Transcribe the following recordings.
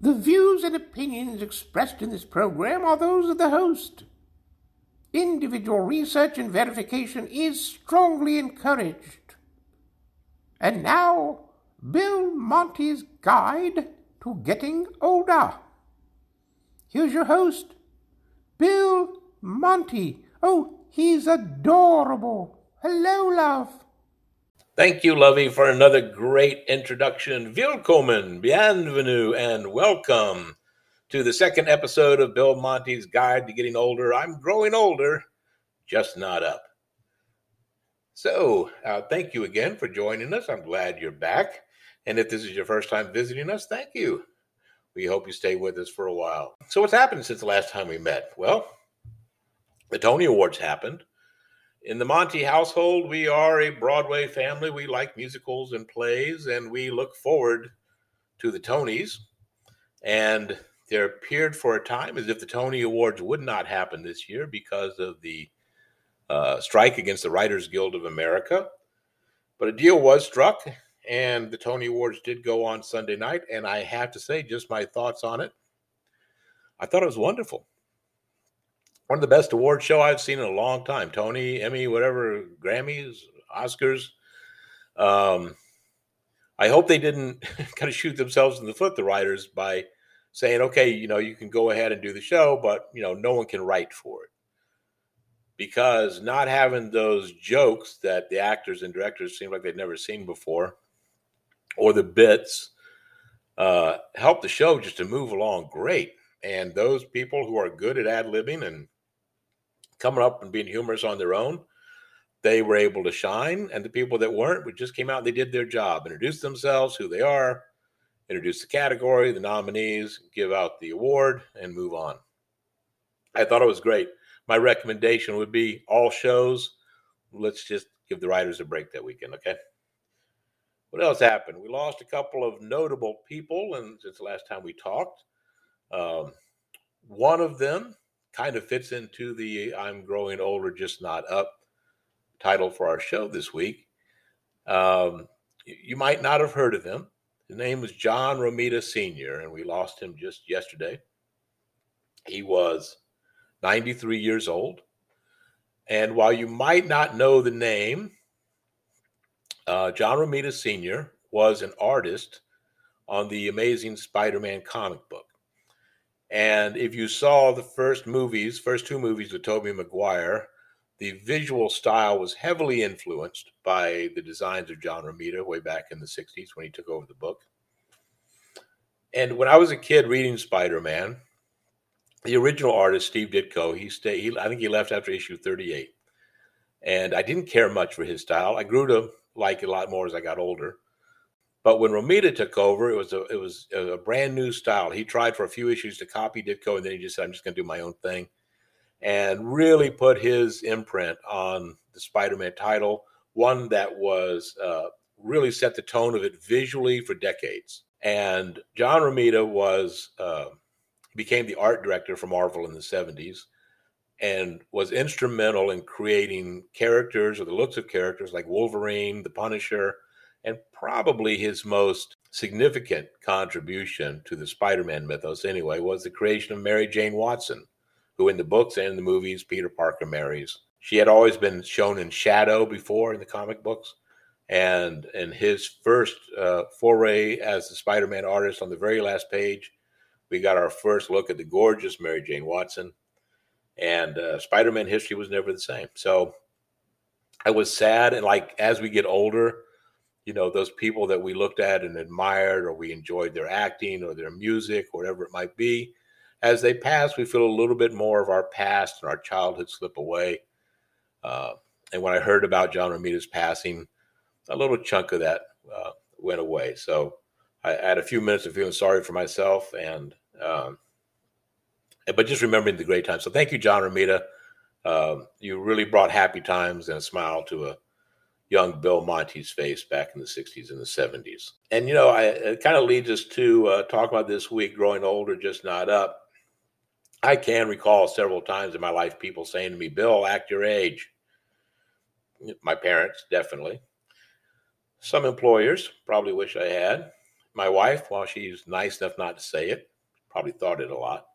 The views and opinions expressed in this program are those of the host. Individual research and verification is strongly encouraged. And now, Bill Monty's Guide to Getting Older. Here's your host, Bill Monty. Oh, he's adorable. Hello, love. Thank you, Lovey, for another great introduction. Willkommen, bienvenue, and welcome to the second episode of Bill Monty's Guide to Getting Older. I'm growing older, just not up. So, uh, thank you again for joining us. I'm glad you're back. And if this is your first time visiting us, thank you. We hope you stay with us for a while. So, what's happened since the last time we met? Well, the Tony Awards happened. In the Monty household, we are a Broadway family. We like musicals and plays, and we look forward to the Tonys. And there appeared for a time as if the Tony Awards would not happen this year because of the uh, strike against the Writers Guild of America. But a deal was struck, and the Tony Awards did go on Sunday night. And I have to say, just my thoughts on it. I thought it was wonderful one of the best award show I've seen in a long time. Tony, Emmy, whatever, Grammys, Oscars. Um, I hope they didn't kind of shoot themselves in the foot, the writers, by saying, okay, you know, you can go ahead and do the show, but, you know, no one can write for it. Because not having those jokes that the actors and directors seem like they've never seen before, or the bits, uh, helped the show just to move along great. And those people who are good at ad libbing and coming up and being humorous on their own, they were able to shine. And the people that weren't, we just came out and they did their job, introduced themselves, who they are, introduce the category, the nominees, give out the award, and move on. I thought it was great. My recommendation would be all shows. Let's just give the writers a break that weekend, okay? What else happened? We lost a couple of notable people, and since the last time we talked, um, one of them kind of fits into the I'm growing older, just not up title for our show this week. Um, you might not have heard of him. His name was John Romita Sr., and we lost him just yesterday. He was 93 years old. And while you might not know the name, uh, John Romita Sr. was an artist on the Amazing Spider Man comic book. And if you saw the first movies, first two movies with Tobey Maguire, the visual style was heavily influenced by the designs of John Romita way back in the 60s when he took over the book. And when I was a kid reading Spider Man, the original artist, Steve Ditko, he stayed, he, I think he left after issue 38. And I didn't care much for his style. I grew to like it a lot more as I got older. But when Romita took over, it was a it was a brand new style. He tried for a few issues to copy Ditko, and then he just said, "I'm just going to do my own thing," and really put his imprint on the Spider-Man title. One that was uh, really set the tone of it visually for decades. And John Romita was uh, became the art director for Marvel in the 70s and was instrumental in creating characters or the looks of characters like Wolverine, the Punisher, and probably his most significant contribution to the Spider Man mythos, anyway, was the creation of Mary Jane Watson, who in the books and in the movies, Peter Parker marries. She had always been shown in shadow before in the comic books. And in his first uh, foray as the Spider Man artist on the very last page, we got our first look at the gorgeous Mary Jane Watson. And uh, Spider Man history was never the same. So I was sad. And like as we get older, you know those people that we looked at and admired or we enjoyed their acting or their music whatever it might be as they pass we feel a little bit more of our past and our childhood slip away. Uh, and when i heard about John Romita's passing a little chunk of that uh, went away. So I, had a few minutes of feeling sorry for myself and um, but just remembering the great times. So thank you John Romita um, you really brought happy times and a smile to a young Bill Monty's face back in the 60s and the 70s. And, you know, I, it kind of leads us to uh, talk about this week growing older, just not up. I can recall several times in my life people saying to me, Bill, act your age. My parents, definitely. Some employers probably wish I had. my wife, while she's nice enough not to say it, probably thought it a lot,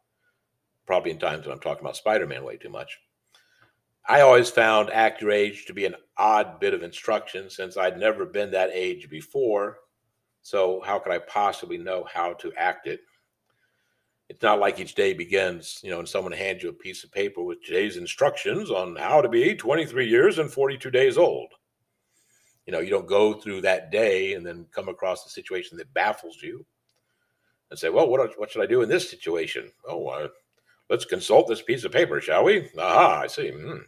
probably in times when I'm talking about Spider Man way too much. I always found act your age to be an odd bit of instruction since I'd never been that age before. So, how could I possibly know how to act it? It's not like each day begins, you know, and someone hands you a piece of paper with today's instructions on how to be 23 years and 42 days old. You know, you don't go through that day and then come across a situation that baffles you and say, well, what, what should I do in this situation? Oh, uh, let's consult this piece of paper, shall we? Aha, I see. Hmm.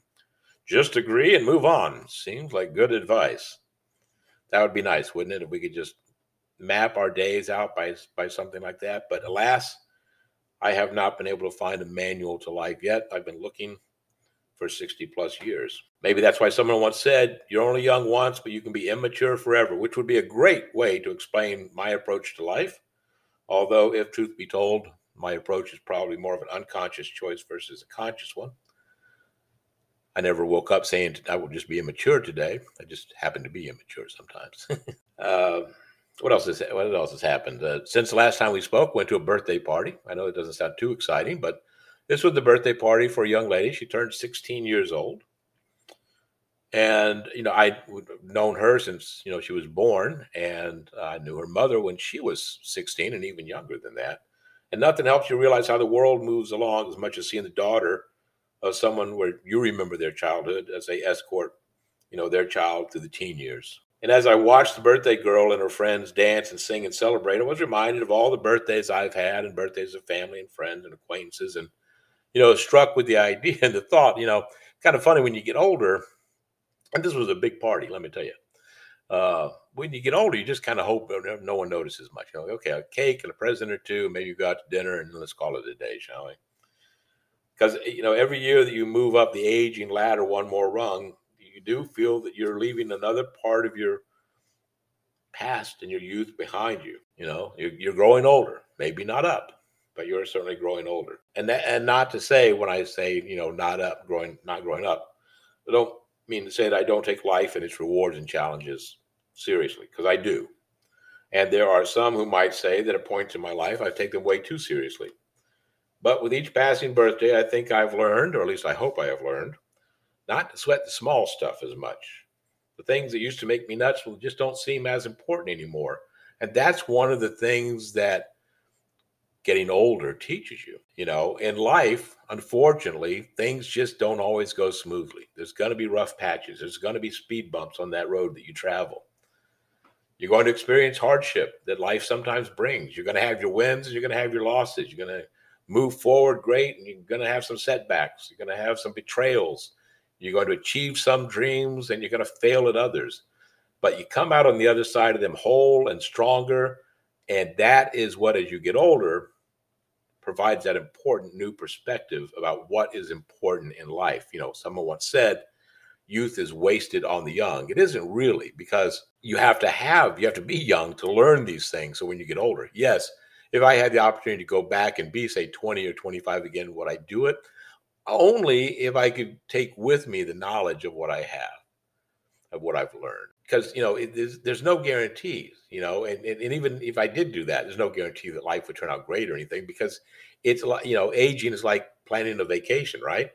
Just agree and move on. Seems like good advice. That would be nice, wouldn't it, if we could just map our days out by by something like that? But alas, I have not been able to find a manual to life yet. I've been looking for 60 plus years. Maybe that's why someone once said, You're only young once, but you can be immature forever, which would be a great way to explain my approach to life. Although, if truth be told, my approach is probably more of an unconscious choice versus a conscious one. I never woke up saying I will just be immature today. I just happen to be immature sometimes. uh, what else has what else has happened uh, since the last time we spoke? Went to a birthday party. I know it doesn't sound too exciting, but this was the birthday party for a young lady. She turned 16 years old, and you know I'd known her since you know she was born, and I knew her mother when she was 16 and even younger than that. And nothing helps you realize how the world moves along as much as seeing the daughter of someone where you remember their childhood as they escort, you know, their child through the teen years. And as I watched the birthday girl and her friends dance and sing and celebrate, I was reminded of all the birthdays I've had and birthdays of family and friends and acquaintances, and you know, struck with the idea and the thought. You know, kind of funny when you get older, and this was a big party, let me tell you. Uh, when you get older, you just kind of hope no one notices much. You know, okay, a cake and a present or two, maybe you go out to dinner, and let's call it a day, shall we? Because you know every year that you move up the aging ladder one more rung you do feel that you're leaving another part of your past and your youth behind you you know? You're, you're growing older. Maybe not up but you're certainly growing older. And that, and not to say when i say you know not up growing not growing up i don't mean to say that i don't take life and its rewards and challenges seriously because i do. And there are some who might say that at points in my life i take them way too seriously but with each passing birthday, I think I've learned, or at least I hope I have learned, not to sweat the small stuff as much. The things that used to make me nuts will just don't seem as important anymore. And that's one of the things that getting older teaches you. You know, in life, unfortunately, things just don't always go smoothly. There's going to be rough patches, there's going to be speed bumps on that road that you travel. You're going to experience hardship that life sometimes brings. You're going to have your wins and you're going to have your losses. You're going to move forward great and you're going to have some setbacks you're going to have some betrayals you're going to achieve some dreams and you're going to fail at others. But you come out on the other side of them whole and stronger and that is what as you get older provides that important new perspective about what is important in life. You know someone once said youth is wasted on the young. It isn't really because you have to have you have to be young to learn these things. So when you get older yes if I had the opportunity to go back and be, say, 20 or 25 again, would I do it? Only if I could take with me the knowledge of what I have, of what I've learned. Because, you know, it, there's, there's, no guarantees, you know, and, and, and, even if I did do that, there's no guarantee that life would turn out great or anything because it's, like, you know, aging is like planning a vacation, right?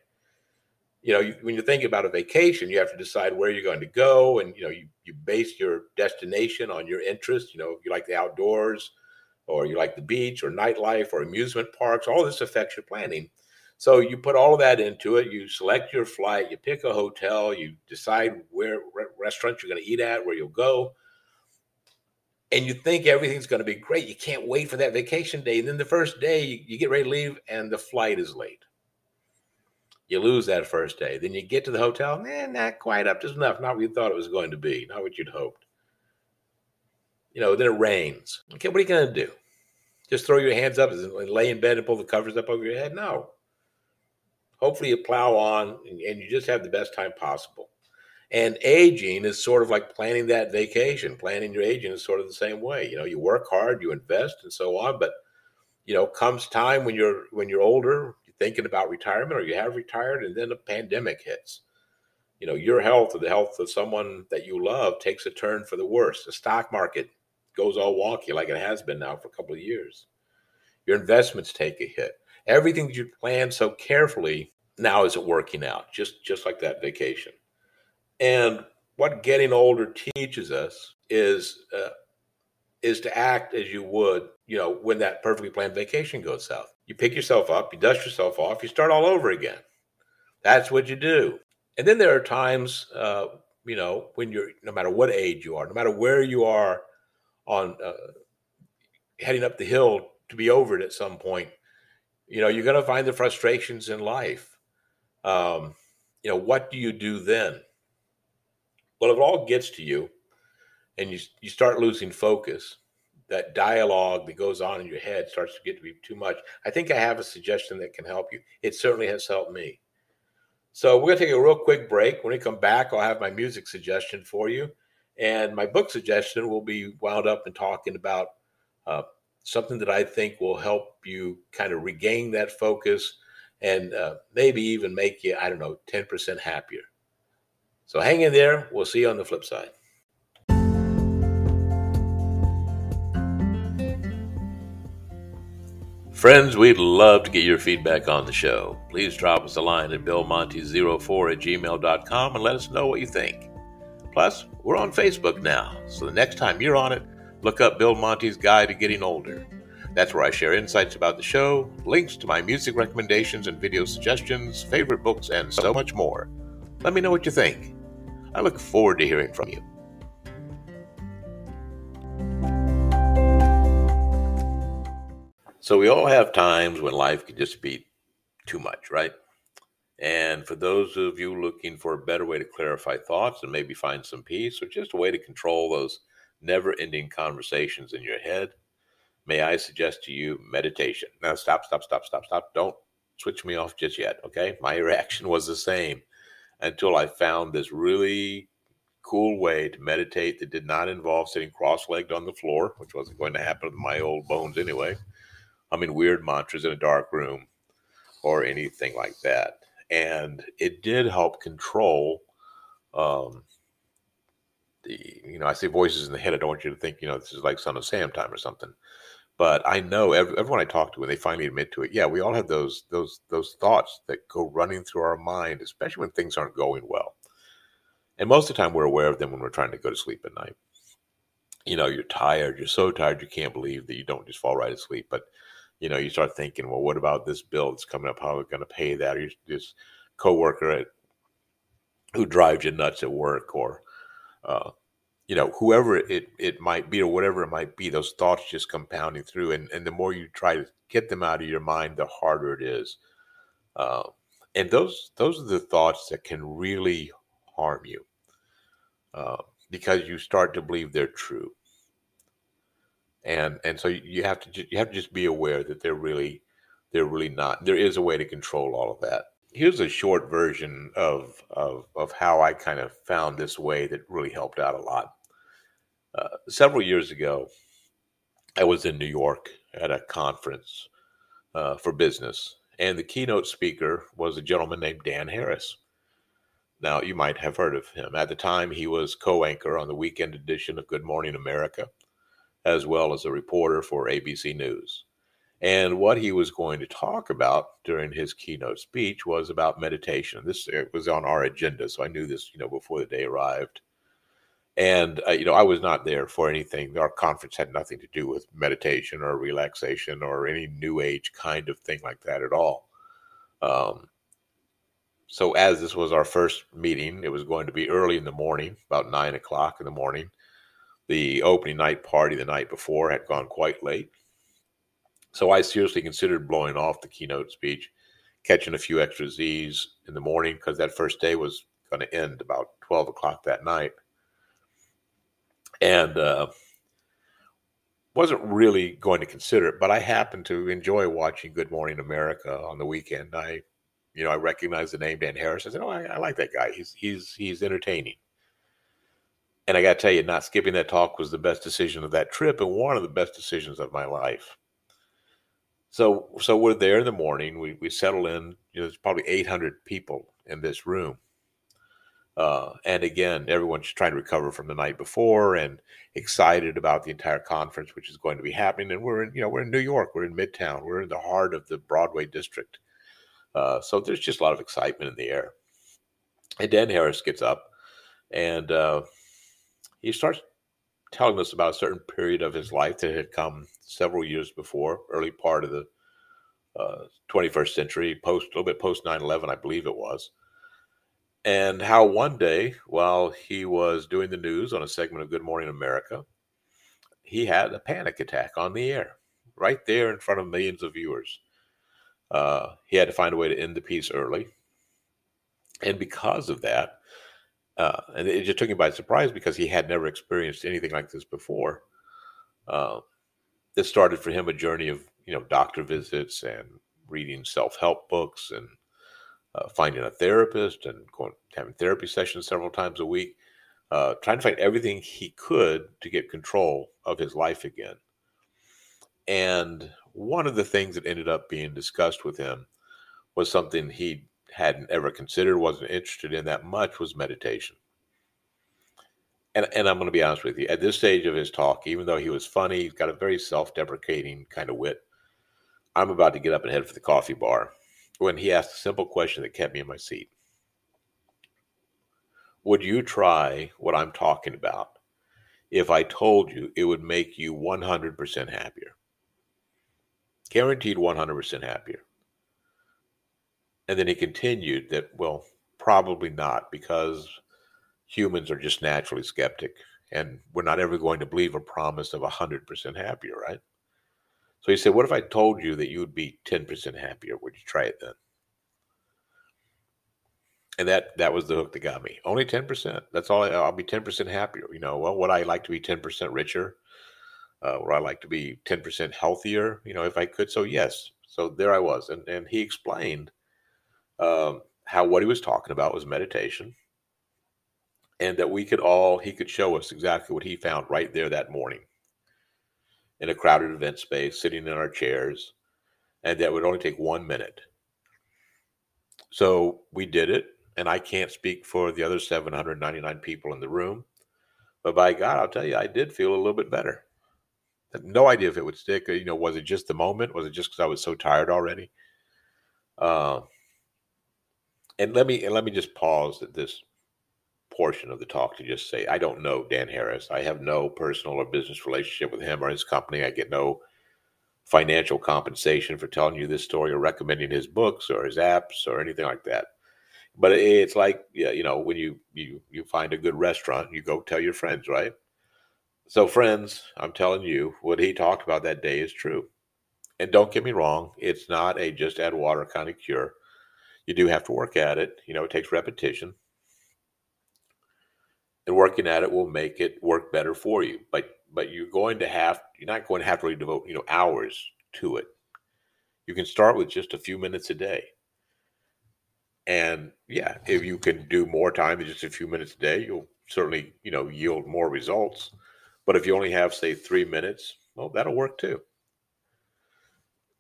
you know, you, when you think about a vacation, you have to decide where you're going to go, and you know, you you base your destination on your interest. You know, you like the outdoors, or you like the beach or nightlife or amusement parks, all this affects your planning. So you put all of that into it. You select your flight, you pick a hotel, you decide where re- restaurants you're going to eat at, where you'll go, and you think everything's going to be great. You can't wait for that vacation day. And then the first day, you, you get ready to leave, and the flight is late. You lose that first day. Then you get to the hotel, man, not quite up to enough. Not what you thought it was going to be. Not what you'd hoped. You know, then it rains. Okay, what are you going to do? just throw your hands up and lay in bed and pull the covers up over your head. No. Hopefully, you plow on and you just have the best time possible. And aging is sort of like planning that vacation. Planning your aging is sort of the same way. You know, you work hard, you invest, and so on. But you know, comes time when you're when you're older, you're thinking about retirement, or you have retired, and then a pandemic hits. You know, your health or the health of someone that you love takes a turn for the worse. The stock market goes all wonky like it has been now for a couple of years. Your investments take a hit. Everything that you planned so carefully now isn't working out, just just like that vacation. And what getting older teaches us is uh, is to act as you would, you know, when that perfectly planned vacation goes south. You pick yourself up, you dust yourself off, you start all over again. That's what you do. And then there are times, uh, you know, when you're, no matter what age you are, no matter where you are on uh, heading up the hill to be over it at some point, you know, you're going to find the frustrations in life. Um, you know, what do you do then? Well, if it all gets to you and you, you start losing focus, that dialogue that goes on in your head starts to get to be too much. I think I have a suggestion that can help you. It certainly has helped me. So we're going to take a real quick break. When we come back, I'll have my music suggestion for you. And my book suggestion will be wound up in talking about uh, something that I think will help you kind of regain that focus and uh, maybe even make you, I don't know, 10% happier. So hang in there. We'll see you on the flip side. Friends, we'd love to get your feedback on the show. Please drop us a line at billmonty04 at gmail.com and let us know what you think. Plus, we're on Facebook now, so the next time you're on it, look up Bill Monty's Guide to Getting Older. That's where I share insights about the show, links to my music recommendations and video suggestions, favorite books, and so much more. Let me know what you think. I look forward to hearing from you. So we all have times when life can just be too much, right? And for those of you looking for a better way to clarify thoughts and maybe find some peace or just a way to control those never ending conversations in your head, may I suggest to you meditation. Now, stop, stop, stop, stop, stop. Don't switch me off just yet, okay? My reaction was the same until I found this really cool way to meditate that did not involve sitting cross legged on the floor, which wasn't going to happen with my old bones anyway. I mean, weird mantras in a dark room or anything like that. And it did help control um, the, you know, I say voices in the head. I don't want you to think, you know, this is like Son of Sam time or something. But I know everyone I talk to when they finally admit to it, yeah, we all have those those those thoughts that go running through our mind, especially when things aren't going well. And most of the time, we're aware of them when we're trying to go to sleep at night. You know, you're tired, you're so tired, you can't believe that you don't just fall right asleep. But you know, you start thinking, well, what about this bill that's coming up? How are we going to pay that? Or this coworker at, who drives you nuts at work, or uh, you know, whoever it it might be, or whatever it might be. Those thoughts just compounding through, and and the more you try to get them out of your mind, the harder it is. Uh, and those those are the thoughts that can really harm you uh, because you start to believe they're true and and so you have to you have to just be aware that they're really they're really not. There is a way to control all of that. Here's a short version of of of how I kind of found this way that really helped out a lot. Uh, several years ago, I was in New York at a conference uh, for business, and the keynote speaker was a gentleman named Dan Harris. Now, you might have heard of him. At the time, he was co anchor on the weekend edition of Good Morning America as well as a reporter for ABC News. And what he was going to talk about during his keynote speech was about meditation. This was on our agenda, so I knew this, you know, before the day arrived. And uh, you know, I was not there for anything. Our conference had nothing to do with meditation or relaxation or any new age kind of thing like that at all. Um, so, as this was our first meeting, it was going to be early in the morning, about nine o'clock in the morning. The opening night party the night before had gone quite late. So I seriously considered blowing off the keynote speech, catching a few extra Z's in the morning because that first day was going to end about 12 o'clock that night. And uh, wasn't really going to consider it, but I happened to enjoy watching Good Morning America on the weekend. I, you know, I recognized the name Dan Harris. I said, "Oh, I, I like that guy. He's he's he's entertaining." And I got to tell you, not skipping that talk was the best decision of that trip and one of the best decisions of my life. So, so we're there in the morning. We, we settle in. You know, there's probably 800 people in this room. Uh, and again, everyone's trying to recover from the night before and excited about the entire conference, which is going to be happening. And we're in, you know, we're in New York, we're in Midtown, we're in the heart of the Broadway district. Uh, so there's just a lot of excitement in the air. And Dan Harris gets up and uh, he starts telling us about a certain period of his life that had come several years before, early part of the uh, 21st century, post a little bit post 9/11, I believe it was, and how one day while he was doing the news on a segment of Good Morning America, he had a panic attack on the air, right there in front of millions of viewers. Uh, he had to find a way to end the piece early, and because of that, uh, and it just took him by surprise because he had never experienced anything like this before. Uh, this started for him a journey of you know doctor visits and reading self-help books and uh, finding a therapist and going having therapy sessions several times a week, uh, trying to find everything he could to get control of his life again. And one of the things that ended up being discussed with him was something he hadn't ever considered, wasn't interested in that much, was meditation. And, and I'm going to be honest with you, at this stage of his talk, even though he was funny, he's got a very self deprecating kind of wit. I'm about to get up and head for the coffee bar when he asked a simple question that kept me in my seat. Would you try what I'm talking about if I told you it would make you 100% happier? Guaranteed 100% happier. And then he continued that, well, probably not, because humans are just naturally skeptic, and we're not ever going to believe a promise of 100% happier, right? So he said, What if I told you that you would be 10% happier? Would you try it then? And that that was the hook that got me. Only 10%. That's all. I, will be 10% happier. You know, well, would I like to be 10% richer? Uh, would I like to be 10% healthier? You know, if I could. So, yes. So there I was. And, and he explained um, how what he was talking about was meditation, and that we could all he could show us exactly what he found right there that morning in a crowded event space, sitting in our chairs, and that would only take one minute. So we did it, and I can't speak for the other 799 people in the room, but by God, I'll tell you, I did feel a little bit better. No idea if it would stick. You know, was it just the moment? Was it just because I was so tired already? Uh, and let me and let me just pause at this portion of the talk to just say I don't know Dan Harris. I have no personal or business relationship with him or his company. I get no financial compensation for telling you this story or recommending his books or his apps or anything like that. But it's like yeah, you know, when you you you find a good restaurant, you go tell your friends, right? So friends, I'm telling you, what he talked about that day is true. And don't get me wrong, it's not a just add water kind of cure you do have to work at it. You know, it takes repetition. And working at it will make it work better for you. But but you're going to have you're not going to have to really devote, you know, hours to it. You can start with just a few minutes a day. And yeah, if you can do more time than just a few minutes a day, you'll certainly, you know, yield more results. But if you only have, say, three minutes, well, that'll work too.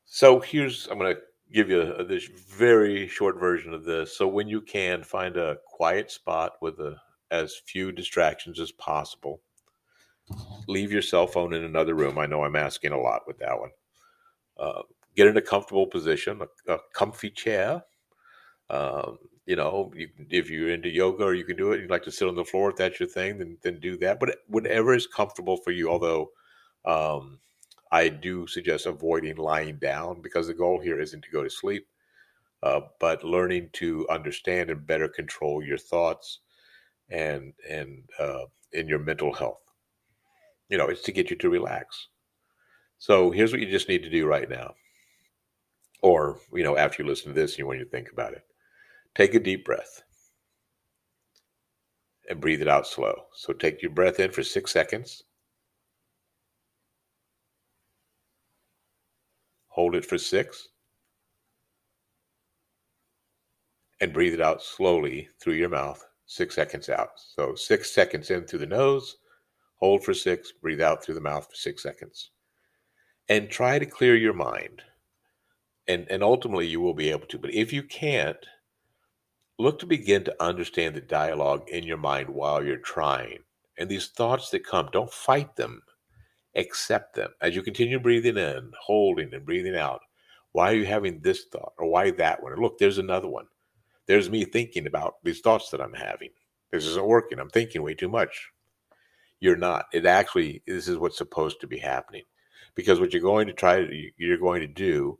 So here's, I'm to give you a, this very short version of this. So when you can find a quiet spot with a, as few distractions as possible, leave your cell phone in another room. I know I'm asking a lot with that one. Uh, get in a comfortable position, a, a comfy chair. Um, you know, you, if you're into yoga or you can do it, you'd like to sit on the floor if that's your thing, then then do that. But whatever is comfortable for you. Although um, I do suggest avoiding lying down because the goal here isn't to go to sleep, uh, but learning to understand and better control your thoughts and and uh, in your mental health. You know, it's to get you to relax. So here's what you just need to do right now, or you know, after you listen to this, you when you think about it, take a deep breath and breathe it out slow. So take your breath in for six seconds. Hold it for six. And breathe it out slowly through your mouth, six seconds out. So six seconds in through the nose, hold for six, breathe out through the mouth for six seconds. And try to clear your mind. And, and ultimately, you will be able to. But if you can't, look to begin to understand the dialogue in your mind while you're trying. And these thoughts that come, don't fight them, accept them. As you continue breathing in, holding and breathing out, why are you having this thought or why that one? Or look, there's another one. There's me thinking about these thoughts that I'm having. This isn't working. I'm thinking way too much. You're not. It actually, this is what's supposed to be happening. Because what you're going to try you're going to do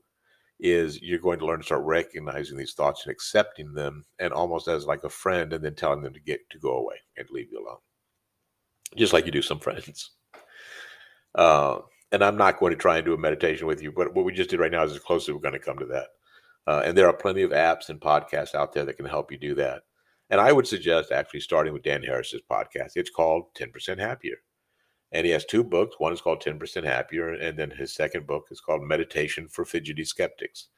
is you're going to learn to start recognizing these thoughts and accepting them and almost as like a friend and then telling them to get to go away and leave you alone just like you do some friends uh, and i'm not going to try and do a meditation with you but what we just did right now is as close as we're going to come to that uh, and there are plenty of apps and podcasts out there that can help you do that and i would suggest actually starting with dan harris's podcast it's called 10% happier and he has two books. One is called 10% Happier, and then his second book is called Meditation for Fidgety Skeptics.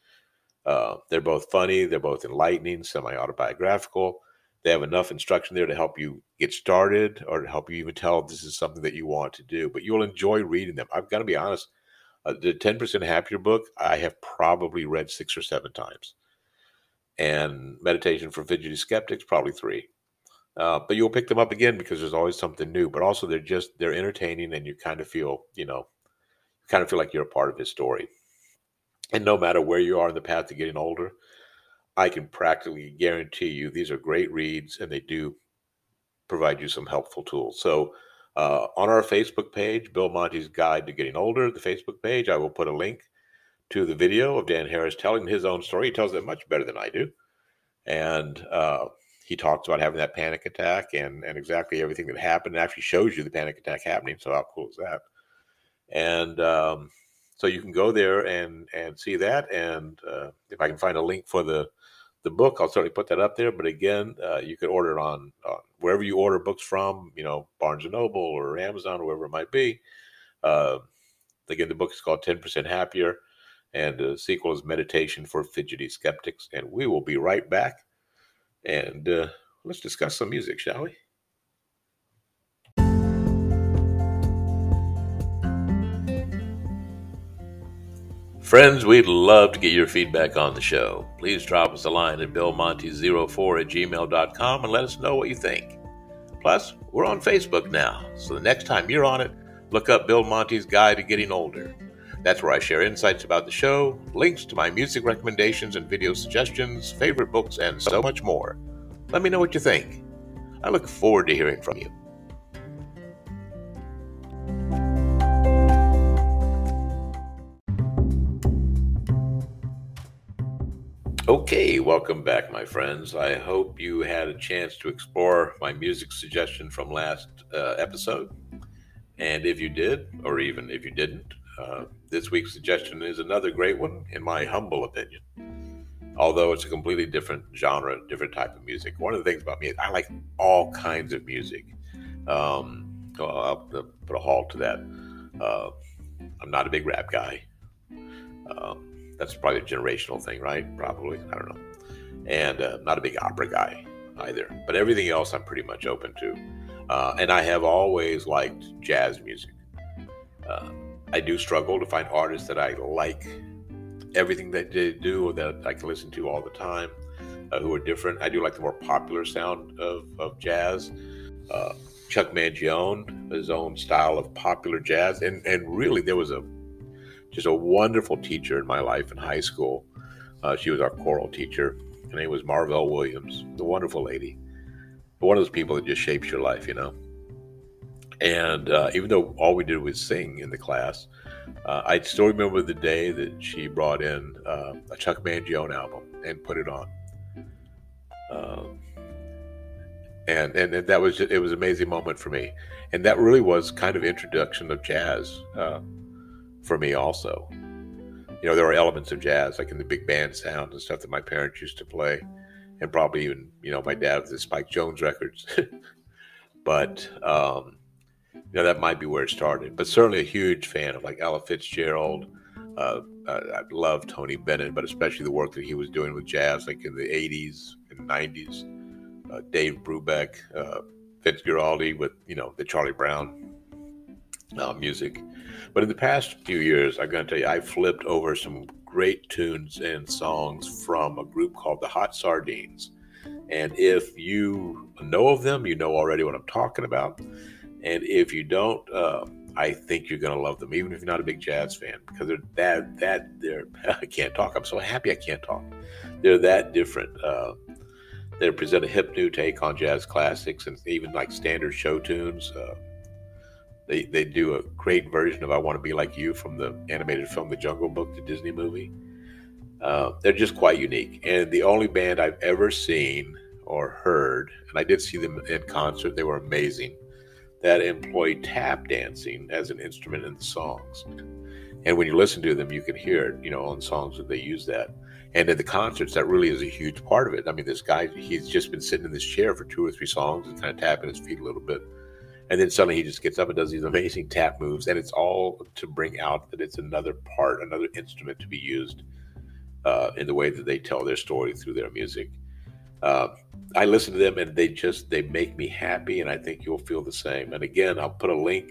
Uh, they're both funny, they're both enlightening, semi autobiographical. They have enough instruction there to help you get started or to help you even tell if this is something that you want to do. But you'll enjoy reading them. I've got to be honest, uh, the 10% Happier book, I have probably read six or seven times. And Meditation for Fidgety Skeptics, probably three. Uh, but you'll pick them up again because there's always something new. But also they're just they're entertaining, and you kind of feel you know, kind of feel like you're a part of his story. And no matter where you are in the path to getting older, I can practically guarantee you these are great reads, and they do provide you some helpful tools. So. Uh, on our Facebook page, Bill Monty's Guide to Getting Older, the Facebook page, I will put a link to the video of Dan Harris telling his own story. He tells it much better than I do. And uh, he talks about having that panic attack and and exactly everything that happened. It actually shows you the panic attack happening. So how cool is that? And um, so you can go there and and see that. And uh, if I can find a link for the the book, I'll certainly put that up there. But again, uh, you could order it on, wherever you order books from. You know, Barnes and Noble or Amazon, or wherever it might be. Uh, again, the book is called Ten Percent Happier, and the sequel is Meditation for Fidgety Skeptics. And we will be right back and uh, let's discuss some music, shall we? Friends, we'd love to get your feedback on the show. Please drop us a line at billmonty04 at gmail.com and let us know what you think. Plus, we're on Facebook now, so the next time you're on it, look up Bill Monty's Guide to Getting Older. That's where I share insights about the show, links to my music recommendations and video suggestions, favorite books, and so much more. Let me know what you think. I look forward to hearing from you. Okay, welcome back, my friends. I hope you had a chance to explore my music suggestion from last uh, episode. And if you did, or even if you didn't, uh, this week's suggestion is another great one, in my humble opinion. Although it's a completely different genre, different type of music. One of the things about me is I like all kinds of music. Um, I'll put a halt to that. Uh, I'm not a big rap guy. Um, that's probably a generational thing, right? Probably. I don't know. And uh, not a big opera guy either. But everything else I'm pretty much open to. Uh, and I have always liked jazz music. Uh, I do struggle to find artists that I like everything that they do or that I can listen to all the time uh, who are different. I do like the more popular sound of, of jazz. Uh, Chuck Mangione, his own style of popular jazz. And, and really, there was a just a wonderful teacher in my life in high school. Uh, she was our choral teacher. Her name was Marvell Williams, the wonderful lady. One of those people that just shapes your life, you know. And uh, even though all we did was sing in the class, uh, I still remember the day that she brought in uh, a Chuck Mangione album and put it on. Um, and, and, and that was just, it was an amazing moment for me, and that really was kind of introduction of jazz uh, for me also. You know, there are elements of jazz like in the big band sound and stuff that my parents used to play, and probably even you know my dad with the Spike Jones records. but um, you know that might be where it started. But certainly a huge fan of like Ella Fitzgerald. Uh, I love Tony Bennett, but especially the work that he was doing with jazz, like in the '80s and '90s. Uh, Dave Brubeck, uh, Fitzgerald with you know the Charlie Brown uh, music. But in the past few years, I'm going to tell you, I flipped over some great tunes and songs from a group called the Hot Sardines And if you know of them, you know already what I'm talking about. And if you don't, uh, I think you're going to love them, even if you're not a big jazz fan, because they're that that they're. I can't talk. I'm so happy I can't talk. They're that different. Uh, they present a hip new take on jazz classics and even like standard show tunes. Uh, they they do a great version of "I Want to Be Like You" from the animated film The Jungle Book, the Disney movie. Uh, they're just quite unique, and the only band I've ever seen or heard, and I did see them in concert. They were amazing that employ tap dancing as an instrument in the songs. And when you listen to them, you can hear it, you know, on songs that they use that. And at the concerts, that really is a huge part of it. I mean, this guy, he's just been sitting in this chair for two or three songs and kind of tapping his feet a little bit. And then suddenly he just gets up and does these amazing tap moves. And it's all to bring out that it's another part, another instrument to be used uh, in the way that they tell their story through their music. Uh, I listen to them and they just they make me happy, and I think you'll feel the same. And again, I'll put a link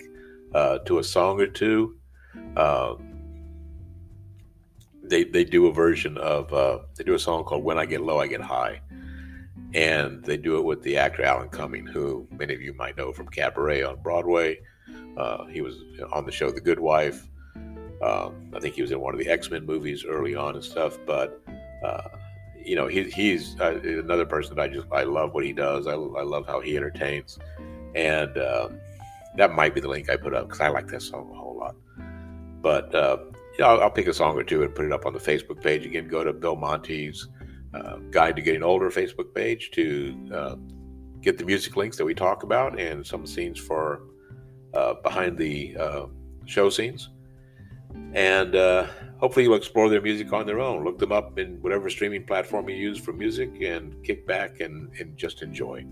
uh, to a song or two. Uh, they they do a version of uh, they do a song called "When I Get Low, I Get High," and they do it with the actor Alan Cumming, who many of you might know from Cabaret on Broadway. Uh, he was on the show The Good Wife. Um, I think he was in one of the X Men movies early on and stuff, but uh, you know, he, he's uh, another person that I just I love what he does. I, I love how he entertains, and um, that might be the link I put up because I like that song a whole lot. But uh, you know, I'll, I'll, pick a song or two and put it up on the Facebook page. Again, go to Bill Monty's uh, Guide to Getting Older Facebook page to uh, get the music links that we talk about and some scenes for uh, behind the uh, show scenes. And hopefully you'll explore their music on their own. Look them up in whatever streaming platform you use for music and kick back and, and just enjoy.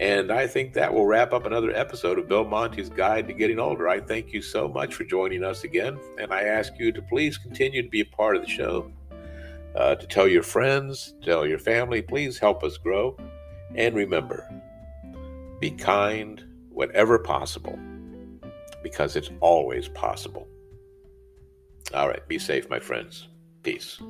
And I think that will wrap up another episode of Bill Monty's Guide to Getting Older. I thank you so much for joining us again, and I ask you to please continue to be a part of the show, uh, to tell your friends, tell your family, please help us grow. And remember, be kind whenever possible, because it's always possible. All right. Be safe, my friends. Peace.